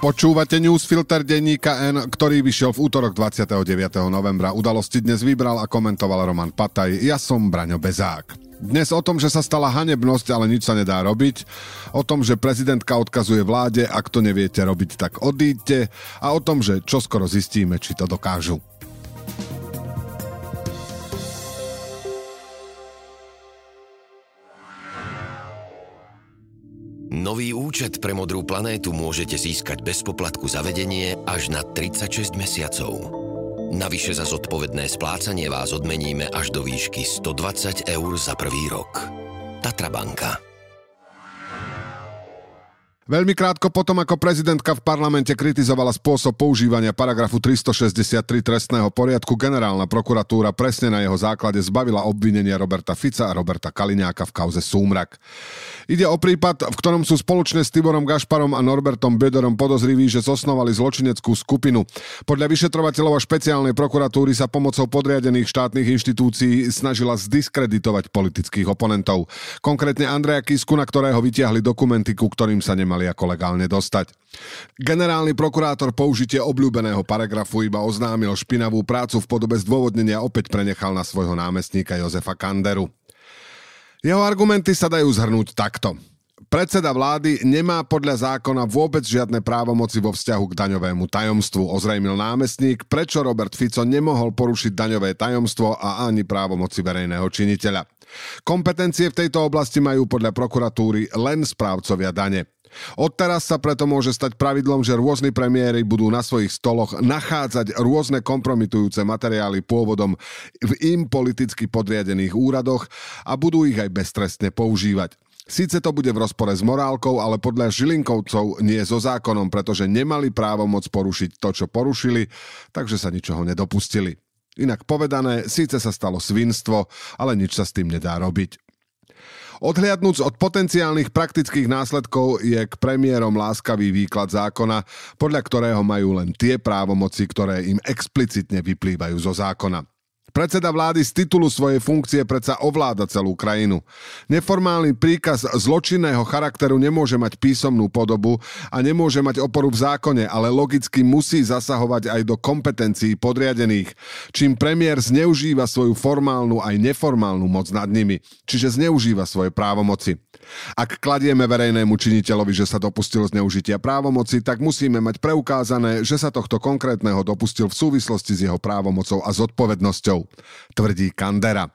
Počúvate newsfilter denníka N, ktorý vyšiel v útorok 29. novembra. Udalosti dnes vybral a komentoval Roman Pataj. Ja som Braňo Bezák. Dnes o tom, že sa stala hanebnosť, ale nič sa nedá robiť. O tom, že prezidentka odkazuje vláde, ak to neviete robiť, tak odíďte. A o tom, že čoskoro zistíme, či to dokážu. Nový účet pre Modrú planétu môžete získať bez poplatku za vedenie až na 36 mesiacov. Navyše za zodpovedné splácanie vás odmeníme až do výšky 120 eur za prvý rok. Tatra banka. Veľmi krátko potom, ako prezidentka v parlamente kritizovala spôsob používania paragrafu 363 trestného poriadku, generálna prokuratúra presne na jeho základe zbavila obvinenia Roberta Fica a Roberta Kaliňáka v kauze Súmrak. Ide o prípad, v ktorom sú spoločne s Tiborom Gašparom a Norbertom Bederom podozriví, že zosnovali zločineckú skupinu. Podľa vyšetrovateľov a špeciálnej prokuratúry sa pomocou podriadených štátnych inštitúcií snažila zdiskreditovať politických oponentov. Konkrétne Andreja Kisku, na ktorého vytiahli dokumenty, ku ktorým sa nemali ako legálne dostať. Generálny prokurátor použitie obľúbeného paragrafu iba oznámil špinavú prácu v podobe zdôvodnenia opäť prenechal na svojho námestníka Jozefa Kanderu. Jeho argumenty sa dajú zhrnúť takto. Predseda vlády nemá podľa zákona vôbec žiadne právomoci vo vzťahu k daňovému tajomstvu, ozrejmil námestník, prečo Robert Fico nemohol porušiť daňové tajomstvo a ani právomoci verejného činiteľa. Kompetencie v tejto oblasti majú podľa prokuratúry len správcovia dane. Odteraz sa preto môže stať pravidlom, že rôzni premiéry budú na svojich stoloch nachádzať rôzne kompromitujúce materiály pôvodom v im politicky podriadených úradoch a budú ich aj beztrestne používať. Síce to bude v rozpore s morálkou, ale podľa Žilinkovcov nie so zákonom, pretože nemali právo moc porušiť to, čo porušili, takže sa ničoho nedopustili. Inak povedané, síce sa stalo svinstvo, ale nič sa s tým nedá robiť. Odhliadnúc od potenciálnych praktických následkov je k premiérom láskavý výklad zákona, podľa ktorého majú len tie právomoci, ktoré im explicitne vyplývajú zo zákona. Predseda vlády z titulu svojej funkcie predsa ovláda celú krajinu. Neformálny príkaz zločinného charakteru nemôže mať písomnú podobu a nemôže mať oporu v zákone, ale logicky musí zasahovať aj do kompetencií podriadených, čím premiér zneužíva svoju formálnu aj neformálnu moc nad nimi, čiže zneužíva svoje právomoci. Ak kladieme verejnému činiteľovi, že sa dopustil zneužitia právomoci, tak musíme mať preukázané, že sa tohto konkrétneho dopustil v súvislosti s jeho právomocou a zodpovednosťou, tvrdí Kandera.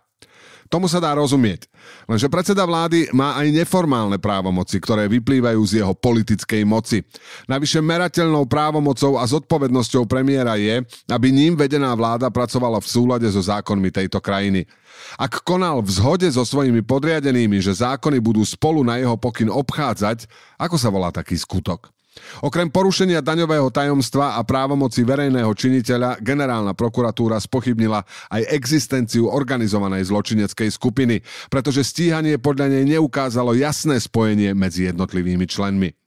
Tomu sa dá rozumieť. Lenže predseda vlády má aj neformálne právomoci, ktoré vyplývajú z jeho politickej moci. Navyše merateľnou právomocou a zodpovednosťou premiéra je, aby ním vedená vláda pracovala v súlade so zákonmi tejto krajiny. Ak konal v zhode so svojimi podriadenými, že zákony budú spolu na jeho pokyn obchádzať, ako sa volá taký skutok? Okrem porušenia daňového tajomstva a právomoci verejného činiteľa generálna prokuratúra spochybnila aj existenciu organizovanej zločineckej skupiny, pretože stíhanie podľa nej neukázalo jasné spojenie medzi jednotlivými členmi.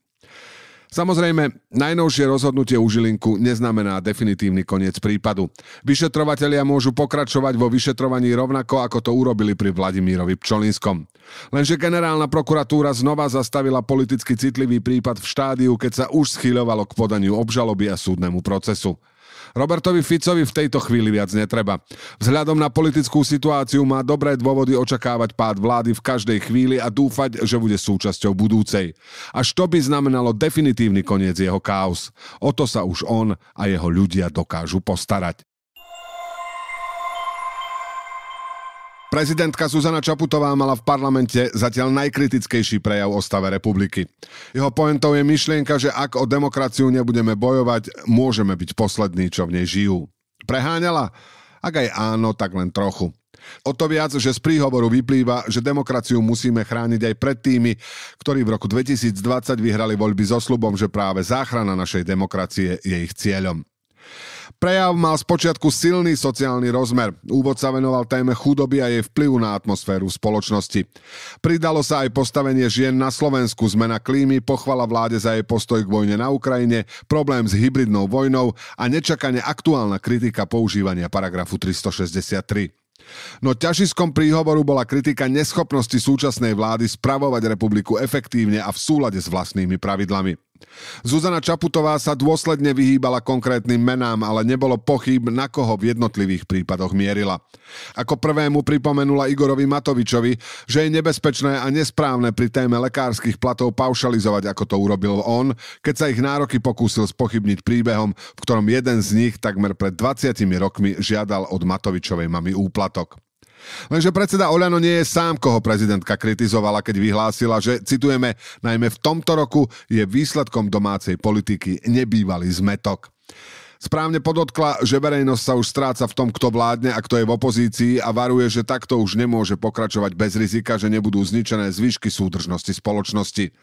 Samozrejme, najnovšie rozhodnutie u Žilinku neznamená definitívny koniec prípadu. Vyšetrovatelia môžu pokračovať vo vyšetrovaní rovnako, ako to urobili pri Vladimírovi Pčolinskom. Lenže generálna prokuratúra znova zastavila politicky citlivý prípad v štádiu, keď sa už schyľovalo k podaniu obžaloby a súdnemu procesu. Robertovi Ficovi v tejto chvíli viac netreba. Vzhľadom na politickú situáciu má dobré dôvody očakávať pád vlády v každej chvíli a dúfať, že bude súčasťou budúcej. Až to by znamenalo definitívny koniec jeho chaos. O to sa už on a jeho ľudia dokážu postarať. Prezidentka Zuzana Čaputová mala v parlamente zatiaľ najkritickejší prejav o stave republiky. Jeho pointou je myšlienka, že ak o demokraciu nebudeme bojovať, môžeme byť poslední, čo v nej žijú. Preháňala? Ak aj áno, tak len trochu. O to viac, že z príhovoru vyplýva, že demokraciu musíme chrániť aj pred tými, ktorí v roku 2020 vyhrali voľby so slubom, že práve záchrana našej demokracie je ich cieľom. Prejav mal spočiatku silný sociálny rozmer. Úvod sa venoval téme chudoby a jej vplyvu na atmosféru spoločnosti. Pridalo sa aj postavenie žien na Slovensku, zmena klímy, pochvala vláde za jej postoj k vojne na Ukrajine, problém s hybridnou vojnou a nečakane aktuálna kritika používania paragrafu 363. No ťažiskom príhovoru bola kritika neschopnosti súčasnej vlády spravovať republiku efektívne a v súlade s vlastnými pravidlami. Zuzana Čaputová sa dôsledne vyhýbala konkrétnym menám, ale nebolo pochyb, na koho v jednotlivých prípadoch mierila. Ako prvému pripomenula Igorovi Matovičovi, že je nebezpečné a nesprávne pri téme lekárskych platov paušalizovať, ako to urobil on, keď sa ich nároky pokúsil spochybniť príbehom, v ktorom jeden z nich takmer pred 20 rokmi žiadal od Matovičovej mamy úplatok. Lenže predseda Oľano nie je sám, koho prezidentka kritizovala, keď vyhlásila, že, citujeme, najmä v tomto roku je výsledkom domácej politiky nebývalý zmetok. Správne podotkla, že verejnosť sa už stráca v tom, kto vládne a kto je v opozícii a varuje, že takto už nemôže pokračovať bez rizika, že nebudú zničené zvyšky súdržnosti spoločnosti.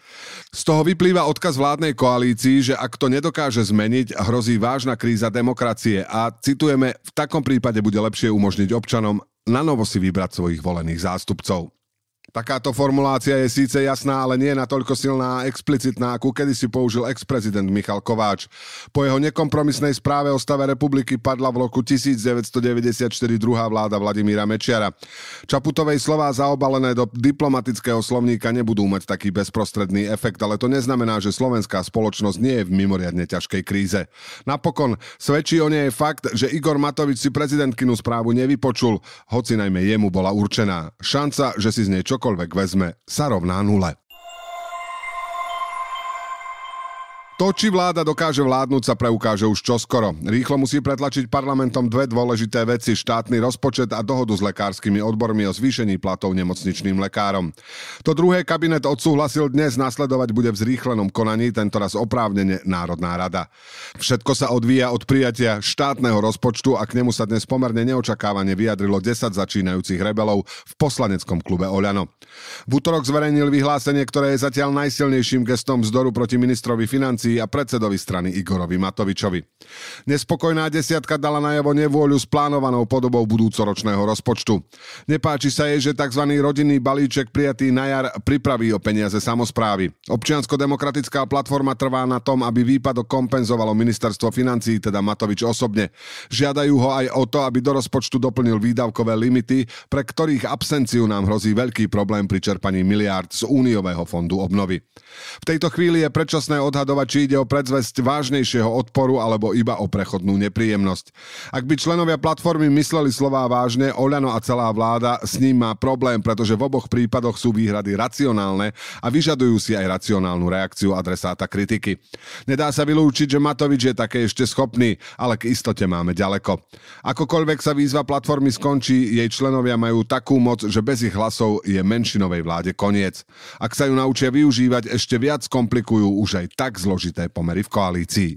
Z toho vyplýva odkaz vládnej koalícii, že ak to nedokáže zmeniť, hrozí vážna kríza demokracie a, citujeme, v takom prípade bude lepšie umožniť občanom na novo si vybrať svojich volených zástupcov. Takáto formulácia je síce jasná, ale nie natoľko silná a explicitná, ako kedysi použil ex-prezident Michal Kováč. Po jeho nekompromisnej správe o stave republiky padla v roku 1994 druhá vláda Vladimíra Mečiara. Čaputovej slová zaobalené do diplomatického slovníka nebudú mať taký bezprostredný efekt, ale to neznamená, že slovenská spoločnosť nie je v mimoriadne ťažkej kríze. Napokon svedčí o nej fakt, že Igor Matovič si prezidentkinu správu nevypočul, hoci najmä jemu bola určená. Šanca, že si z nej čokoľvek čokoľvek vezme, sa rovná nule. To, či vláda dokáže vládnuť, sa preukáže už čoskoro. Rýchlo musí pretlačiť parlamentom dve dôležité veci, štátny rozpočet a dohodu s lekárskymi odbormi o zvýšení platov nemocničným lekárom. To druhé kabinet odsúhlasil dnes, nasledovať bude v zrýchlenom konaní, tentoraz oprávnene Národná rada. Všetko sa odvíja od prijatia štátneho rozpočtu a k nemu sa dnes pomerne neočakávane vyjadrilo 10 začínajúcich rebelov v poslaneckom klube Oľano. V útorok zverejnil vyhlásenie, ktoré je zatiaľ najsilnejším gestom vzdoru proti ministrovi financí opozícii a predsedovi strany Igorovi Matovičovi. Nespokojná desiatka dala najavo nevôľu s plánovanou podobou budúcoročného rozpočtu. Nepáči sa jej, že tzv. rodinný balíček prijatý na jar pripraví o peniaze samozprávy. Občiansko-demokratická platforma trvá na tom, aby výpadok kompenzovalo ministerstvo financí, teda Matovič osobne. Žiadajú ho aj o to, aby do rozpočtu doplnil výdavkové limity, pre ktorých absenciu nám hrozí veľký problém pri čerpaní miliárd z Úniového fondu obnovy. V tejto chvíli je predčasné odhadovať, ide o predzvesť vážnejšieho odporu alebo iba o prechodnú nepríjemnosť. Ak by členovia platformy mysleli slová vážne, Oľano a celá vláda s ním má problém, pretože v oboch prípadoch sú výhrady racionálne a vyžadujú si aj racionálnu reakciu adresáta kritiky. Nedá sa vylúčiť, že Matovič je také ešte schopný, ale k istote máme ďaleko. Akokoľvek sa výzva platformy skončí, jej členovia majú takú moc, že bez ich hlasov je menšinovej vláde koniec. Ak sa ju naučia využívať, ešte viac komplikujú už aj tak zložité zložité pomery v koalícii.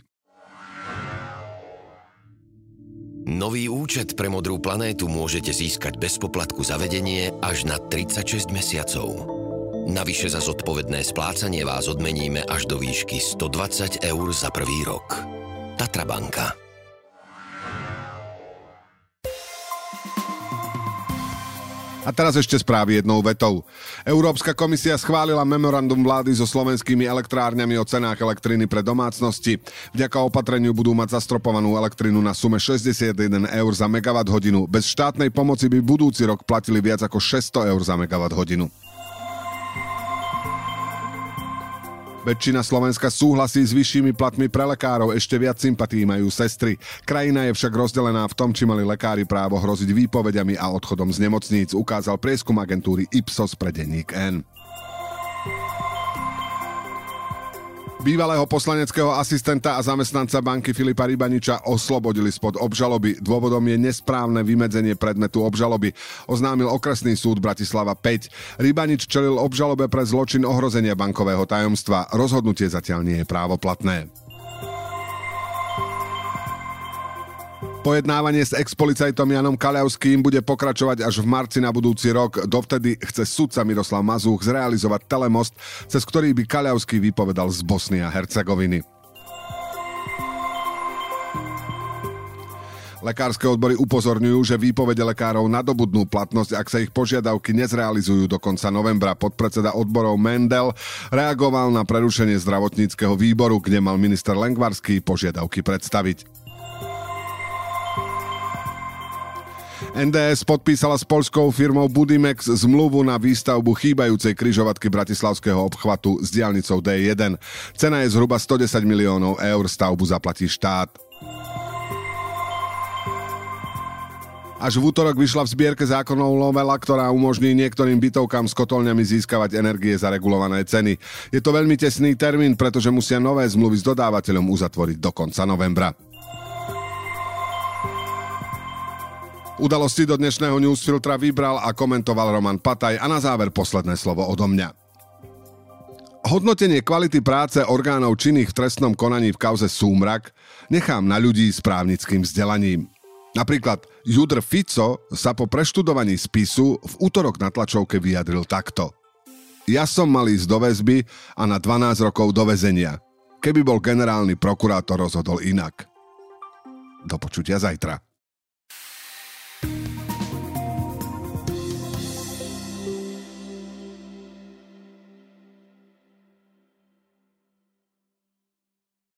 Nový účet pre Modrú planétu môžete získať bez poplatku za vedenie až na 36 mesiacov. Navyše za zodpovedné splácanie vás odmeníme až do výšky 120 eur za prvý rok. Tatra banka. A teraz ešte správy jednou vetou. Európska komisia schválila memorandum vlády so slovenskými elektrárňami o cenách elektriny pre domácnosti. Vďaka opatreniu budú mať zastropovanú elektrinu na sume 61 eur za megawatt hodinu. Bez štátnej pomoci by budúci rok platili viac ako 600 eur za megawatt hodinu. Väčšina Slovenska súhlasí s vyššími platmi pre lekárov, ešte viac sympatí majú sestry. Krajina je však rozdelená v tom, či mali lekári právo hroziť výpovediami a odchodom z nemocníc, ukázal prieskum agentúry Ipsos pre denník N. Bývalého poslaneckého asistenta a zamestnanca banky Filipa Rybaniča oslobodili spod obžaloby. Dôvodom je nesprávne vymedzenie predmetu obžaloby, oznámil okresný súd Bratislava 5. Rybanič čelil obžalobe pre zločin ohrozenia bankového tajomstva. Rozhodnutie zatiaľ nie je právoplatné. Pojednávanie s expolicajtom Janom Kaliavským bude pokračovať až v marci na budúci rok. Dovtedy chce sudca Miroslav Mazúch zrealizovať telemost, cez ktorý by Kaliavský vypovedal z Bosny a Hercegoviny. Lekárske odbory upozorňujú, že výpovede lekárov nadobudnú platnosť, ak sa ich požiadavky nezrealizujú do konca novembra. Podpredseda odborov Mendel reagoval na prerušenie zdravotníckého výboru, kde mal minister Lengvarský požiadavky predstaviť. NDS podpísala s polskou firmou Budimex zmluvu na výstavbu chýbajúcej kryžovatky Bratislavského obchvatu s diálnicou D1. Cena je zhruba 110 miliónov eur, stavbu zaplatí štát. Až v útorok vyšla v zbierke zákonov novela, ktorá umožní niektorým bytovkám s kotolňami získavať energie za regulované ceny. Je to veľmi tesný termín, pretože musia nové zmluvy s dodávateľom uzatvoriť do konca novembra. Udalosti do dnešného newsfiltra vybral a komentoval Roman Pataj a na záver posledné slovo odo mňa. Hodnotenie kvality práce orgánov činných v trestnom konaní v kauze Súmrak nechám na ľudí s právnickým vzdelaním. Napríklad Judr Fico sa po preštudovaní spisu v útorok na tlačovke vyjadril takto. Ja som mal ísť do väzby a na 12 rokov do väzenia. Keby bol generálny prokurátor rozhodol inak. Do počutia zajtra.